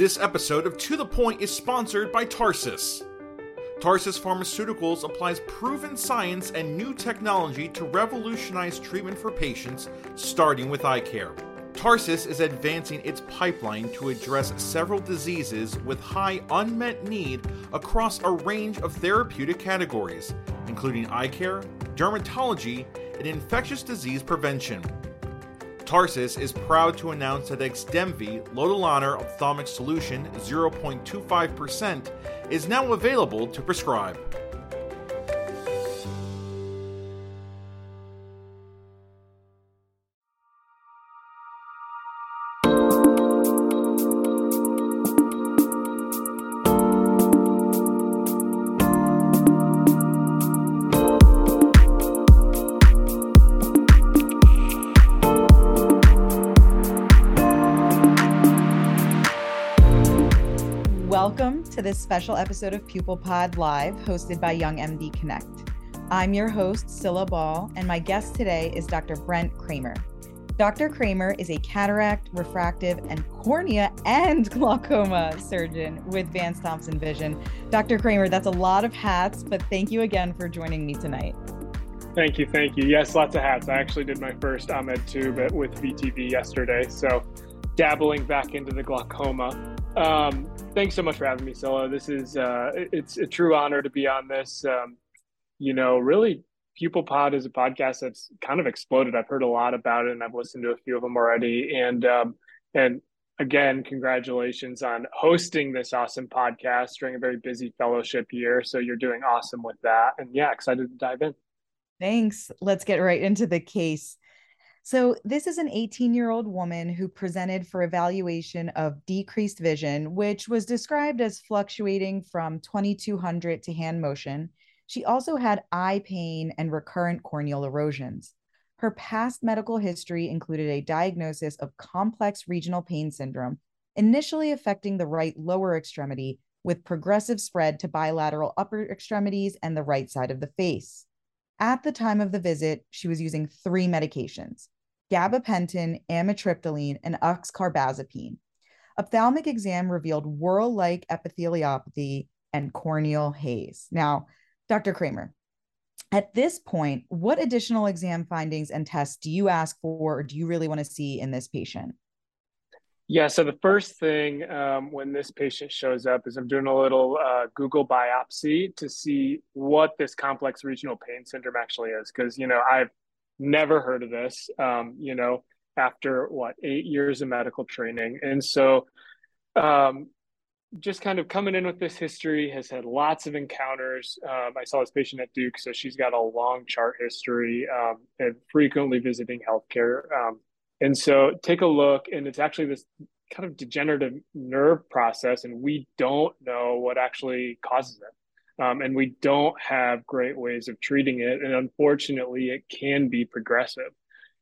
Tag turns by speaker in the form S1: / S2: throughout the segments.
S1: This episode of To the Point is sponsored by Tarsus. Tarsus Pharmaceuticals applies proven science and new technology to revolutionize treatment for patients, starting with eye care. Tarsus is advancing its pipeline to address several diseases with high unmet need across a range of therapeutic categories, including eye care, dermatology, and infectious disease prevention. Tarsus is proud to announce that Xdemvy Lotilaner Ophthalmic Solution 0.25% is now available to prescribe.
S2: To this special episode of Pupil Pod Live, hosted by Young MD Connect. I'm your host, Scylla Ball, and my guest today is Dr. Brent Kramer. Dr. Kramer is a cataract, refractive, and cornea and glaucoma surgeon with Vance Thompson Vision. Dr. Kramer, that's a lot of hats, but thank you again for joining me tonight.
S3: Thank you, thank you. Yes, lots of hats. I actually did my first Ahmed tube with VTV yesterday, so dabbling back into the glaucoma. Um, thanks so much for having me, Scylla. This is uh, it's a true honor to be on this. Um, you know, really, Pupil Pod is a podcast that's kind of exploded. I've heard a lot about it, and I've listened to a few of them already. And um, and again, congratulations on hosting this awesome podcast during a very busy fellowship year. So you're doing awesome with that, and yeah, excited to dive in.
S2: Thanks. Let's get right into the case. So, this is an 18 year old woman who presented for evaluation of decreased vision, which was described as fluctuating from 2200 to hand motion. She also had eye pain and recurrent corneal erosions. Her past medical history included a diagnosis of complex regional pain syndrome, initially affecting the right lower extremity, with progressive spread to bilateral upper extremities and the right side of the face. At the time of the visit, she was using three medications gabapentin, amitriptyline, and oxcarbazepine. Ophthalmic exam revealed whorl like epitheliopathy and corneal haze. Now, Dr. Kramer, at this point, what additional exam findings and tests do you ask for or do you really want to see in this patient?
S3: Yeah, so the first thing um, when this patient shows up is I'm doing a little uh, Google biopsy to see what this complex regional pain syndrome actually is. Because, you know, I've never heard of this, um, you know, after what, eight years of medical training. And so, um, just kind of coming in with this history, has had lots of encounters. Um, I saw this patient at Duke, so she's got a long chart history um, and frequently visiting healthcare. Um, and so take a look, and it's actually this kind of degenerative nerve process, and we don't know what actually causes it. Um, and we don't have great ways of treating it. And unfortunately, it can be progressive.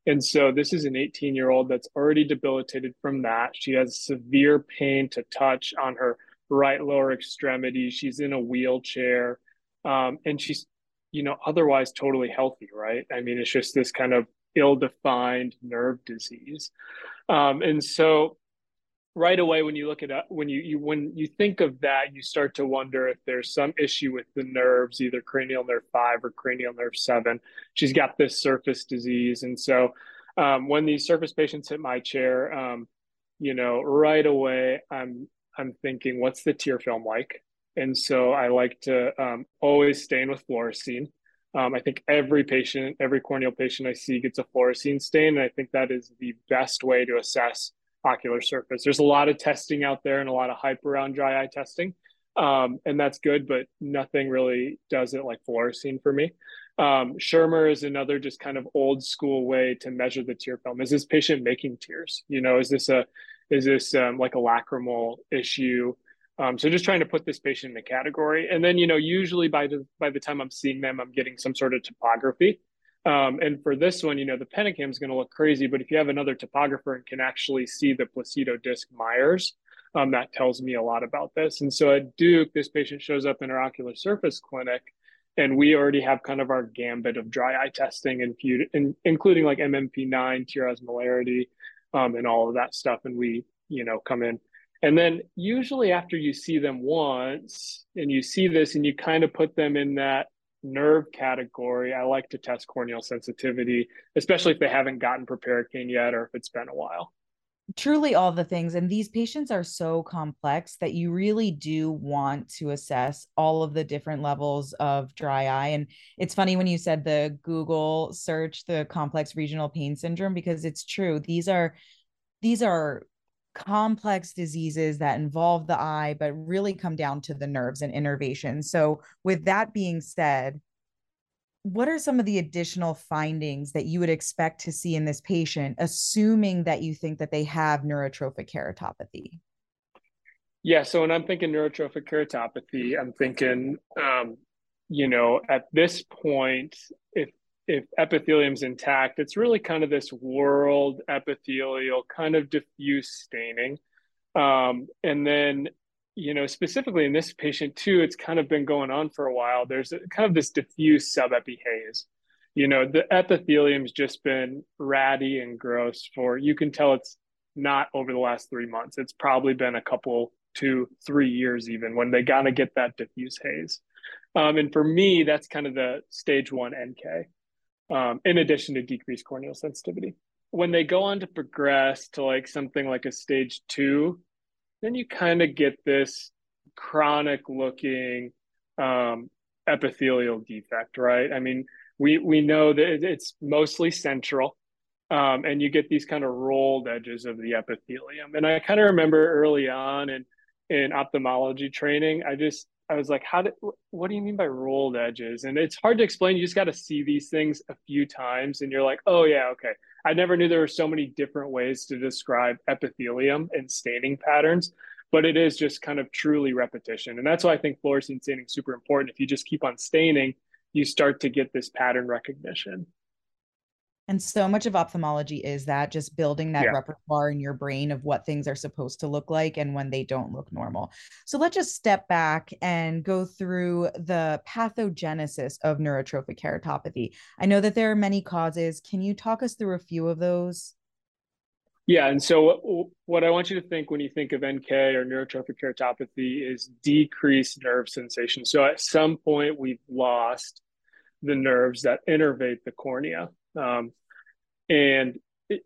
S3: And so this is an 18 year old that's already debilitated from that. She has severe pain to touch on her right lower extremity. She's in a wheelchair. Um, and she's, you know, otherwise totally healthy, right? I mean, it's just this kind of ill-defined nerve disease. Um, and so right away when you look at when you, you when you think of that you start to wonder if there's some issue with the nerves either cranial nerve 5 or cranial nerve 7 she's got this surface disease. And so um, when these surface patients hit my chair um, you know right away i'm i'm thinking what's the tear film like? And so i like to um, always stain with fluorescein. Um, I think every patient, every corneal patient I see gets a fluorescein stain, and I think that is the best way to assess ocular surface. There's a lot of testing out there and a lot of hype around dry eye testing, um, and that's good, but nothing really does it like fluorescein for me. Um, Schirmer is another just kind of old school way to measure the tear film. Is this patient making tears? You know, is this a is this um, like a lacrimal issue? Um, so just trying to put this patient in a category, and then you know usually by the by the time I'm seeing them, I'm getting some sort of topography. Um, and for this one, you know the pentacam is going to look crazy, but if you have another topographer and can actually see the placido disc mires, um, that tells me a lot about this. And so at Duke, this patient shows up in our ocular surface clinic, and we already have kind of our gambit of dry eye testing, and in, including like MMP9, tear osmolarity, um, and all of that stuff. And we, you know, come in And then usually after you see them once and you see this and you kind of put them in that nerve category, I like to test corneal sensitivity, especially if they haven't gotten proparacaine yet or if it's been a while.
S2: Truly all the things. And these patients are so complex that you really do want to assess all of the different levels of dry eye. And it's funny when you said the google search the complex regional pain syndrome because it's true. These are these are complex diseases that involve the eye but really come down to the nerves and innervation so with that being said what are some of the additional findings that you would expect to see in this patient, assuming that you think that they have neurotrophic keratopathy?
S3: Yeah, so when I'm thinking neurotrophic keratopathy, I'm thinking, um, you know, at this point, if if epithelium's intact, it's really kind of this whorled epithelial, kind of diffuse staining. Um, and then you know, specifically in this patient too, it's kind of been going on for a while. There's a, kind of this diffuse subepi haze. You know, the epithelium's just been ratty and gross for, you can tell it's not over the last three months. It's probably been a couple, two, three years even when they gotta get that diffuse haze. Um, and for me, that's kind of the stage one NK, um, in addition to decreased corneal sensitivity. When they go on to progress to like something like a stage two, then you kind of get this chronic looking um, epithelial defect, right? I mean, we we know that it's mostly central, um, and you get these kind of rolled edges of the epithelium. And I kind of remember early on in in ophthalmology training, I just I was like, how did what do you mean by rolled edges? And it's hard to explain. You just got to see these things a few times, and you're like, oh yeah, okay. I never knew there were so many different ways to describe epithelium and staining patterns, but it is just kind of truly repetition. And that's why I think fluorescein staining is super important. If you just keep on staining, you start to get this pattern recognition.
S2: And so much of ophthalmology is that just building that yeah. repertoire in your brain of what things are supposed to look like and when they don't look normal. So let's just step back and go through the pathogenesis of neurotrophic keratopathy. I know that there are many causes. Can you talk us through a few of those?
S3: Yeah, and so what I want you to think when you think of NK or neurotrophic keratopathy is decreased nerve sensation. So at some point we've lost the nerves that innervate the cornea. Um, and it,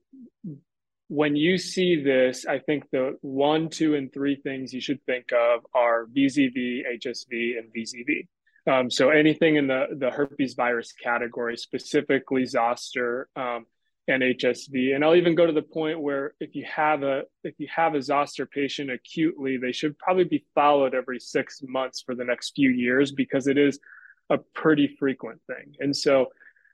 S3: when you see this, I think the one, two, and three things you should think of are VZV, HSV, and VZV. Um, so anything in the, the herpes virus category, specifically zoster um, and HSV. And I'll even go to the point where if you have a if you have a zoster patient acutely, they should probably be followed every six months for the next few years because it is a pretty frequent thing. And so,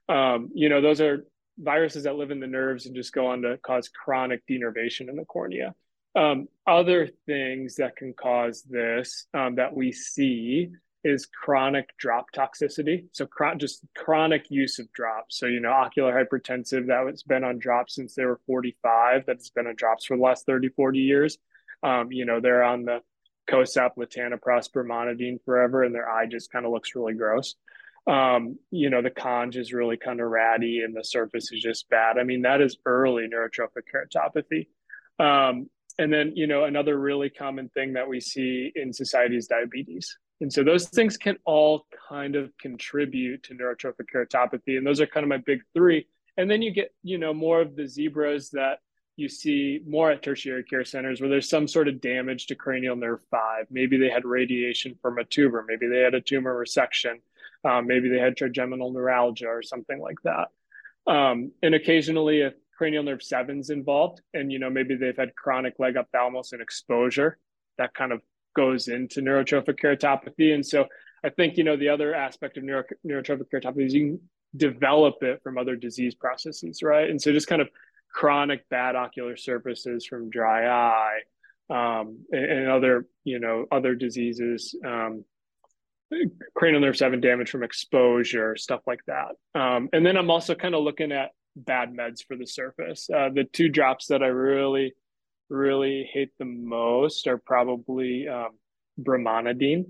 S3: um, you know, those are viruses that live in the nerves and just go on to cause chronic denervation in the cornea. Um, other things that can cause this um, that we see is chronic drop toxicity. So just chronic use of drops. So, you know, ocular hypertensive that has been on drops since they were 45, that's been on drops for the last 30, 40 years. Um, you know, they're on the Cosopt, latanoprost, brimonidine forever, and their eye just kind of looks really gross um, you know, the conj is really kind of ratty and the surface is just bad. I mean, that is early neurotrophic keratopathy. Um, and then, you know, another really common thing that we see in society is diabetes. And so those things can all kind of contribute to neurotrophic keratopathy. And those are kind of my big three. And then you get, you know, more of the zebras that you see more at tertiary care centers where there's some sort of damage to cranial nerve five. Maybe they had radiation from a tumor. Maybe they had a tumor resection. Um, maybe they had trigeminal neuralgia or something like that. Um, and occasionally, if cranial nerve seven's involved, and you know maybe they've had chronic lagophthalmos and exposure, that kind of goes into neurotrophic keratopathy. And so I think you know the other aspect of neuro, neurotrophic keratopathy is you can develop it from other disease processes, right? And so just kind of chronic bad ocular surfaces from dry eye um, and, and, other you know other diseases um, cranial nerve 7 damage from exposure, stuff like that. Um, and then I'm also kind of looking at bad meds for the surface. Uh, the two drops that I really, really hate the most are probably um, brimonidine.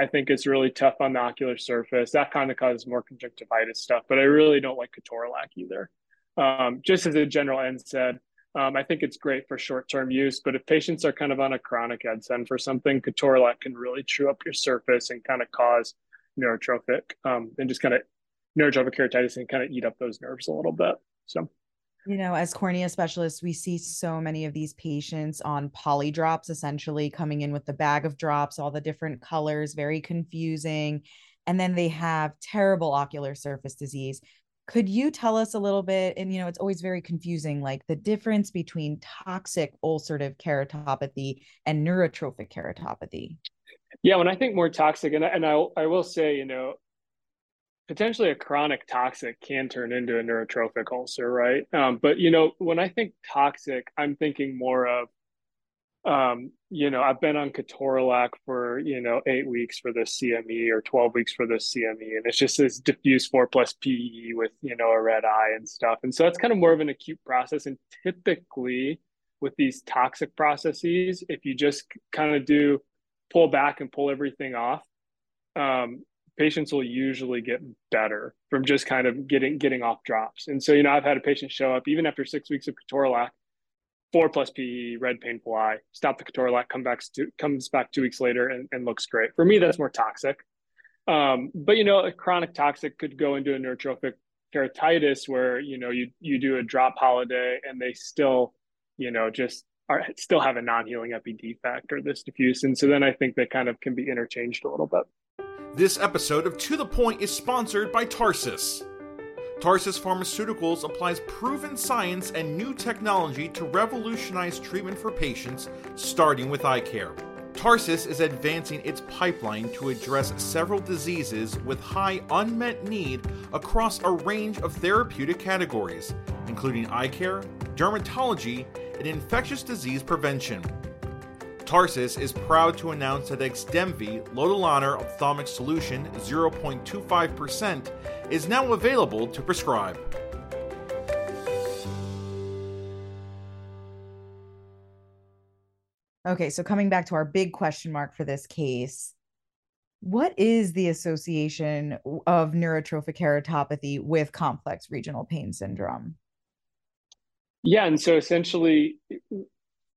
S3: I think it's really tough on the ocular surface. That kind of causes more conjunctivitis stuff, but I really don't like ketorolac either. Um, just as a general NSAID, Um, I think it's great for short-term use, but if patients are kind of on a chronic NSAID for something, ketorolac can really chew up your surface and kind of cause neurotrophic um, and just kind of neurotrophic keratitis and kind of eat up those nerves a little bit. So,
S2: you know, as cornea specialists, we see so many of these patients on poly drops, essentially coming in with the bag of drops, all the different colors, very confusing. And then they have terrible ocular surface disease could you tell us a little bit and you know it's always very confusing like the difference between toxic ulcerative keratopathy and neurotrophic keratopathy?
S3: Yeah when i think more toxic and, I, and I, I will say you know potentially a chronic toxic can turn into a neurotrophic ulcer right? Um, but you know when i think toxic i'm thinking more of um, you know, I've been on ketorolac for, you know, eight weeks for the CME or 12 weeks for the CME. And it's just this diffuse four plus PE with, you know, a red eye and stuff. And so that's kind of more of an acute process. And typically with these toxic processes, if you just kind of do pull back and pull everything off, um, patients will usually get better from just kind of getting getting off drops. And so, you know, I've had a patient show up even after six weeks of ketorolac four plus PE, red painful eye, stop the ketorolac, come back comes back two weeks later and, and looks great. For me, that's more toxic. Um, but you know, a chronic toxic could go into a neurotrophic keratitis where you know you you do a drop holiday and they still, you know, just are still have a non-healing epi defect or this diffuse. And so then I think they kind of can be interchanged a little bit.
S1: This episode of To the Point is sponsored by Tarsus. Tarsus Pharmaceuticals applies proven science and new technology to revolutionize treatment for patients, starting with eye care. Tarsus is advancing its pipeline to address several diseases with high unmet need across a range of therapeutic categories, including eye care, dermatology, and infectious disease prevention. Tarsus is proud to announce that Xdemvy Lotilaner Ophthalmic Solution 0.25% is now available to prescribe.
S2: Okay, so coming back to our big question mark for this case, what is the association of neurotrophic keratopathy with complex regional pain syndrome?
S3: Yeah, and so essentially,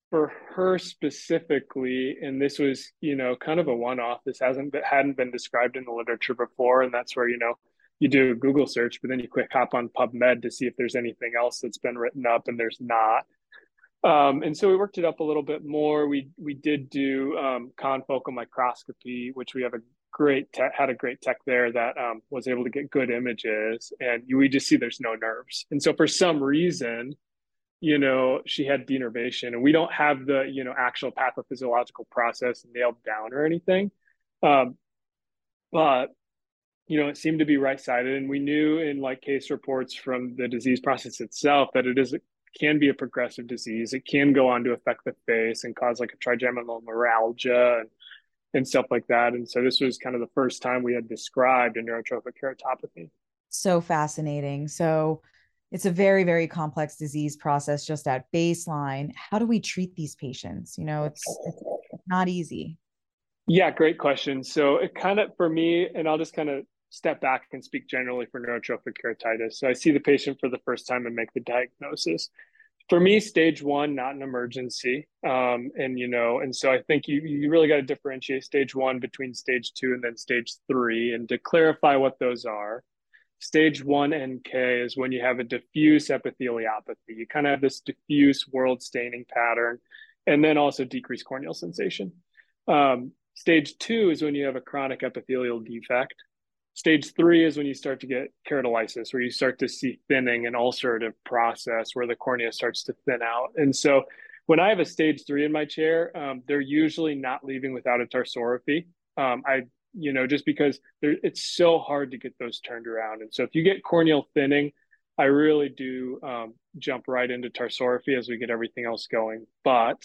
S3: for her specifically, and this was, you know, kind of a one-off. This hasn't been, hadn't been described in the literature before, and that's where you know you do a Google search, but then you quick hop on PubMed to see if there's anything else that's been written up, and there's not. Um, and so we worked it up a little bit more. We we did do um, confocal microscopy, which we have a great te- had a great tech there that um, was able to get good images, and we just see there's no nerves. And so for some reason, you know, she had denervation, and we don't have the you know actual pathophysiological process nailed down or anything. Um, but you know, it seemed to be right sided, and we knew in like case reports from the disease process itself that it is can be a progressive disease. It can go on to affect the face and cause like a trigeminal neuralgia and and stuff like that. And so this was kind of the first time we had described a neurotrophic keratopathy.
S2: So fascinating. So it's a very very complex disease process just at baseline. How do we treat these patients? You know it's, it's not easy.
S3: Yeah great question. So it kind of for me and i'll just kind of step back and speak generally for neurotrophic keratitis. So i see the patient for the first time and make the diagnosis. For me stage one not an emergency. Um, and you know and so i think you, you really got to differentiate stage one between stage two and then stage three and to clarify what those are Stage one NK is when you have a diffuse epitheliopathy. You kind of have this diffuse whorled staining pattern, and then also decreased corneal sensation. Um, stage two is when you have a chronic epithelial defect. Stage three is when you start to get keratolysis, where you start to see thinning and ulcerative process where the cornea starts to thin out. And so when I have a stage three in my chair, um, they're usually not leaving without a tarsorrhaphy. Um, I you know, just because there, it's so hard to get those turned around. And so if you get corneal thinning, I really do um, jump right into tarsorrhaphy as we get everything else going. But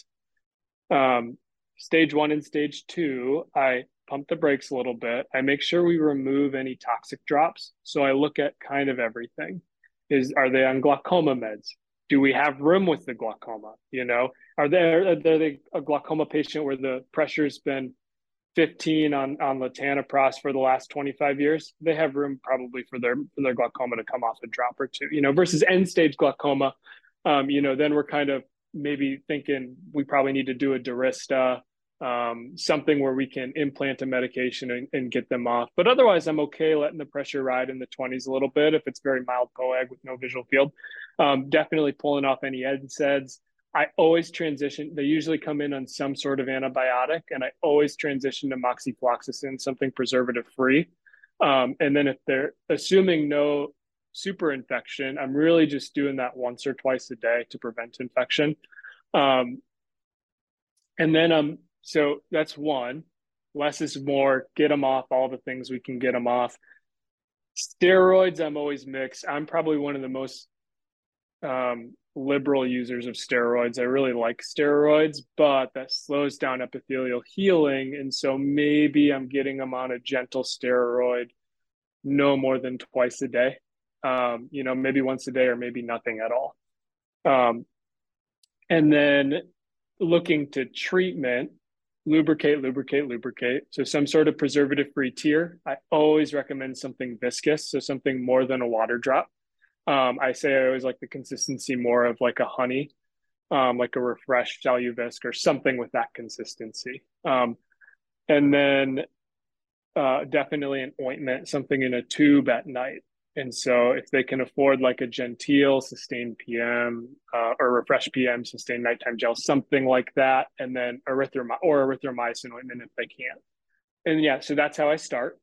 S3: um, stage one and stage two, I pump the brakes a little bit. I make sure we remove any toxic drops. So I look at kind of everything. Is are they on glaucoma meds? Do we have room with the glaucoma? You know, are there are they a glaucoma patient where the pressure's been 15 on on latanoprost for the last 25 years, they have room probably for their for their glaucoma to come off a drop or two. You know, versus end stage glaucoma, um, you know, then we're kind of maybe thinking we probably need to do a Durysta, um, something where we can implant a medication and, and, get them off. But otherwise, I'm okay letting the pressure ride in the 20s a little bit if it's very mild coag with no visual field. Um, definitely pulling off any NSAIDs. I always transition. They usually come in on some sort of antibiotic, and I always transition to moxifloxacin, something preservative free. Um, and then if they're assuming no super infection, I'm really just doing that once or twice a day to prevent infection. Um, and then um, so that's one. Less is more. Get them off all the things we can get them off. Steroids, I'm always mixed. I'm probably one of the most um, liberal users of steroids. I really like steroids, but that slows down epithelial healing. And so maybe I'm getting them on a gentle steroid no more than twice a day. Um, you know, maybe once a day or maybe nothing at all. Um, and then looking to treatment, lubricate, lubricate, lubricate. So some sort of preservative free tier. I always recommend something viscous, so something more than a water drop. Um, I say I always like the consistency more of like a honey, um, like a refreshed Celluvisc or something with that consistency. Um, and then uh, definitely an ointment, something in a tube at night. And so if they can afford like a GenTeal sustained PM uh, or refresh PM sustained nighttime gel, something like that, and then erythrom or erythromycin ointment if they can. And yeah, so that's how I start.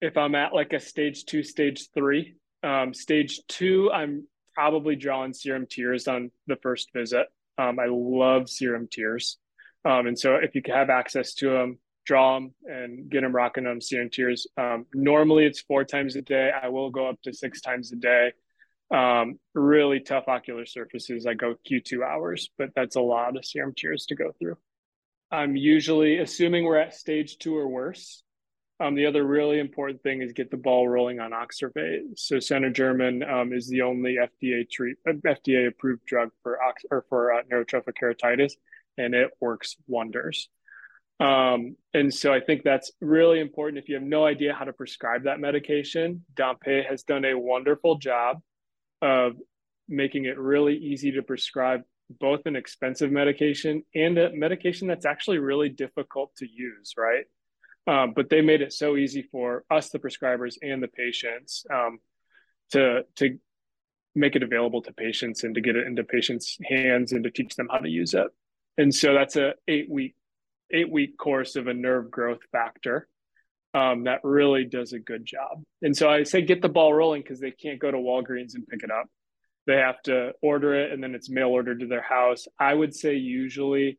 S3: If I'm at like a stage two, stage three, um, stage two, I'm probably drawing serum tears on the first visit. Um, I love serum tears. Um, and so if you have access to them, draw them and get them rocking on serum tears. Um, normally it's four times a day. I will go up to six times a day. Um, really tough ocular surfaces. I go Q2 hours, but that's a lot of serum tears to go through. I'm usually assuming we're at stage two or worse. Um, the other really important thing is get the ball rolling on Oxervate. So Cenegermin um, is the only FDA treat FDA approved drug for ox or for uh, neurotrophic keratitis, and it works wonders. Um, and so I think that's really important. If you have no idea how to prescribe that medication, Dompé has done a wonderful job of making it really easy to prescribe both an expensive medication and a medication that's actually really difficult to use, right? Um, but they made it so easy for us, the prescribers, and the patients um, to to make it available to patients and to get it into patients' hands and to teach them how to use it. And so that's a eight week eight week course of a nerve growth factor um, that really does a good job. And so I say get the ball rolling because they can't go to Walgreens and pick it up. They have to order it and then it's mail ordered to their house. I would say usually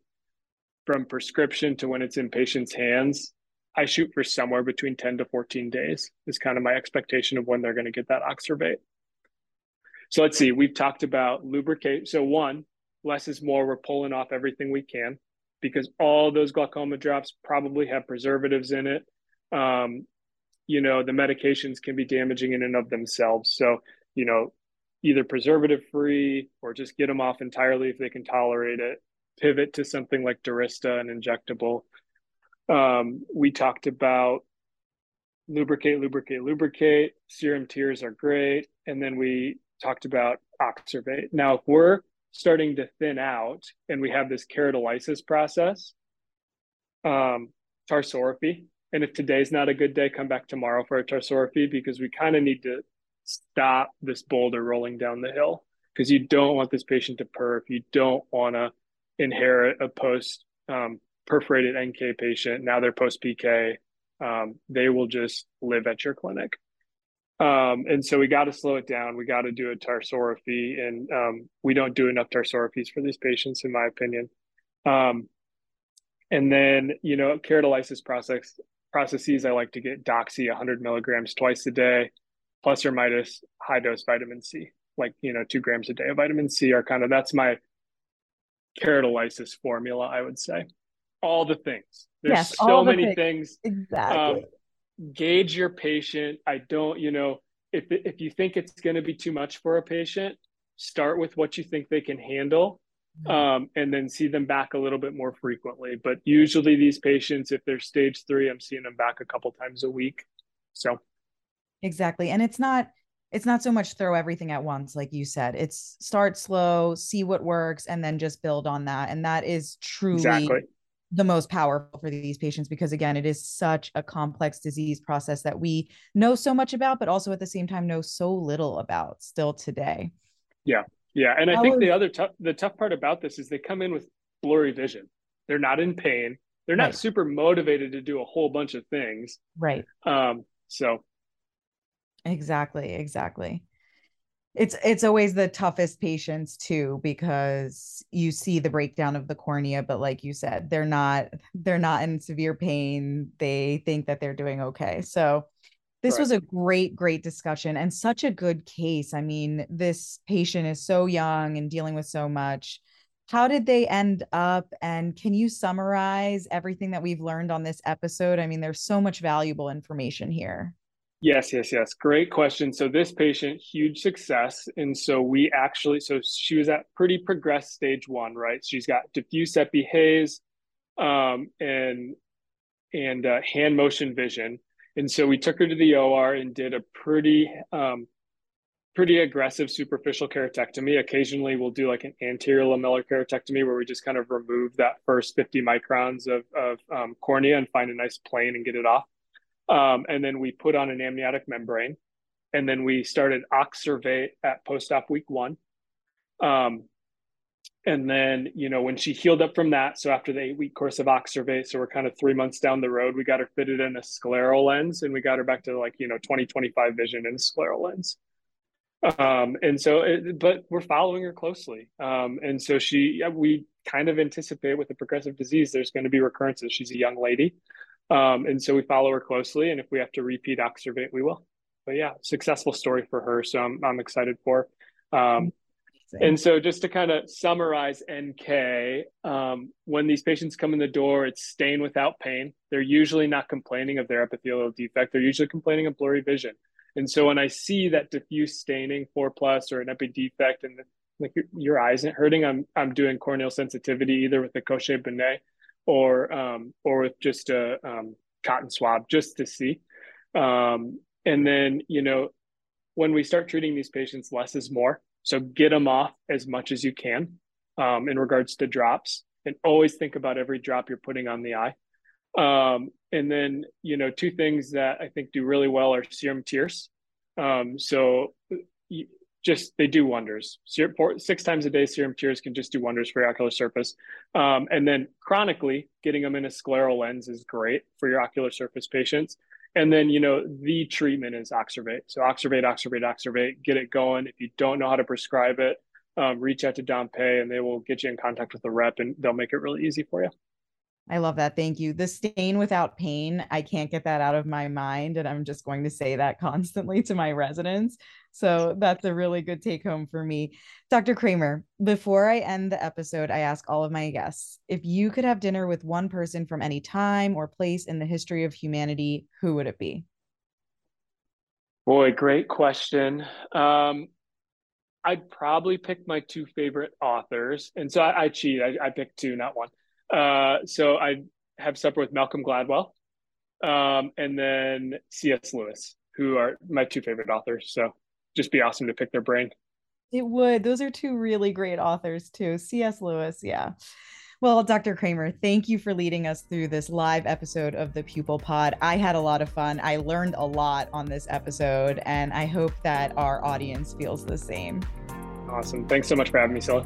S3: from prescription to when it's in patients' hands, I shoot for somewhere between 10 to 14 days is kind of my expectation of when they're going to get that oxervate. So let's see, we've talked about lubricate. So one, less is more. We're pulling off everything we can because all those glaucoma drops probably have preservatives in it. Um, you know, the medications can be damaging in and of themselves. So, you know, either preservative free or just get them off entirely if they can tolerate it. Pivot to something like Durysta, an injectable. Um, we talked about lubricate, lubricate, lubricate. Serum tears are great. And then we talked about Oxervate. Now, if we're starting to thin out and we have this keratolysis process, um, tarsorrhaphy. And if today's not a good day, come back tomorrow for a tarsorrhaphy because we kind of need to stop this boulder rolling down the hill because you don't want this patient to perf. You don't want to inherit a post um, perforated NK patient. Now they're post PK. Um, they will just live at your clinic. Um, and so we got to slow it down. We got to do a tarsorrhaphy, and um, we don't do enough tarsorrhaphies for these patients, in my opinion. Um, and then, you know, keratolysis process processes, I like to get doxy 100 milligrams twice a day, plus or minus high dose vitamin C, like you know, two grams a day of vitamin C are kind of that's my keratolysis formula, I would say. All the things. There's yes, so many things. things.
S2: Exactly. Um,
S3: gauge your patient. I don't, you know, if if you think it's going to be too much for a patient, start with what you think they can handle, mm-hmm. um, and then see them back a little bit more frequently. But usually, these patients, if they're stage three, I'm seeing them back a couple times a week. So,
S2: exactly, and it's not it's not so much throw everything at once like you said it's start slow see what works and then just build on that and that is truly exactly. The most powerful for these patients because again it is such a complex disease process that we know so much about but also at the same time know so little about still today.
S3: Yeah. Yeah. And i think the other tough the tough part about this is they come in with blurry vision. They're not in pain. They're not right. super motivated to do a whole bunch of things.
S2: Right.
S3: Um so.
S2: Exactly, exactly. It's it's always the toughest patients too because you see the breakdown of the cornea but like you said they're not they're not in severe pain. They think that they're doing okay. So this right. was a great great discussion and such a good case. I mean, this patient is so young and dealing with so much how did they end up and can you summarize everything that we've learned on this episode i mean there's so much valuable information here
S3: Yes, yes, yes. Great question. So this patient, huge success. And so we actually, so she was at pretty progressed stage one, right? She's got diffuse epi haze um, and and uh, hand motion vision. And so we took her to the OR and did a pretty um, pretty aggressive superficial keratectomy. Occasionally we'll do like an anterior lamellar keratectomy where we just kind of remove that first 50 microns of, of um, cornea and find a nice plane and get it off. Um, and then we put on an amniotic membrane. And then we started Oxervate at post-op week one. Um, and then, you know, when she healed up from that, so after the eight week course of Oxervate, so we're kind of three months down the road, we got her fitted in a scleral lens and we got her back to like, you know, 2025 vision in a scleral lens. Um, and so, it, but we're following her closely. Um, and so she, we kind of anticipate with the progressive disease, there's going to be recurrences. She's a young lady. Um, and so we follow her closely, and if we have to repeat Oxervate, we will. But yeah, successful story for her. So I'm I'm excited for. Um, and so just to kind of summarize NK, um, when these patients come in the door, it's staying without pain. They're usually not complaining of their epithelial defect. They're usually complaining of blurry vision. And so when I see that diffuse staining, four plus, or an epi defect, and like your, your eyes aren't hurting, I'm I'm doing corneal sensitivity either with the Cochet Bonnet or um, or with just a um, cotton swab just to see. Um, and then you know when we start treating these patients, less is more. So get them off as much as you can um, in regards to drops, and always think about every drop you're putting on the eye. Um, and then you know two things that I think do really well are serum tears. Um, so just they do wonders. Six times a day, serum tears can just do wonders for your ocular surface. Um, and then chronically, getting them in a scleral lens is great for your ocular surface patients. And then, you know, the treatment is Oxervate. So Oxervate, Oxervate, Oxervate, get it going. If you don't know how to prescribe it, um, reach out to Dompé and they will get you in contact with the rep and they'll make it really easy for you.
S2: I love that. Thank you. The stain without pain, I can't get that out of my mind. And I'm just going to say that constantly to my residents. So that's a really good take home for me. Dr. Kramer, before I end the episode, I ask all of my guests if you could have dinner with one person from any time or place in the history of humanity, who would it be?
S3: Boy, great question. Um, I'd probably pick my two favorite authors. And so I, I cheat, I, I picked two, not one. Uh, so I have supper with Malcolm Gladwell, um, and then C.S. Lewis, who are my two favorite authors. So just be awesome to pick their brain.
S2: It would. Those are two really great authors too. C.S. Lewis, yeah. Well, Dr. Kramer, thank you for leading us through this live episode of the Pupil Pod. I had a lot of fun. I learned a lot on this episode, and I hope that our audience feels the same.
S3: Awesome. Thanks so much for having me, Scylla.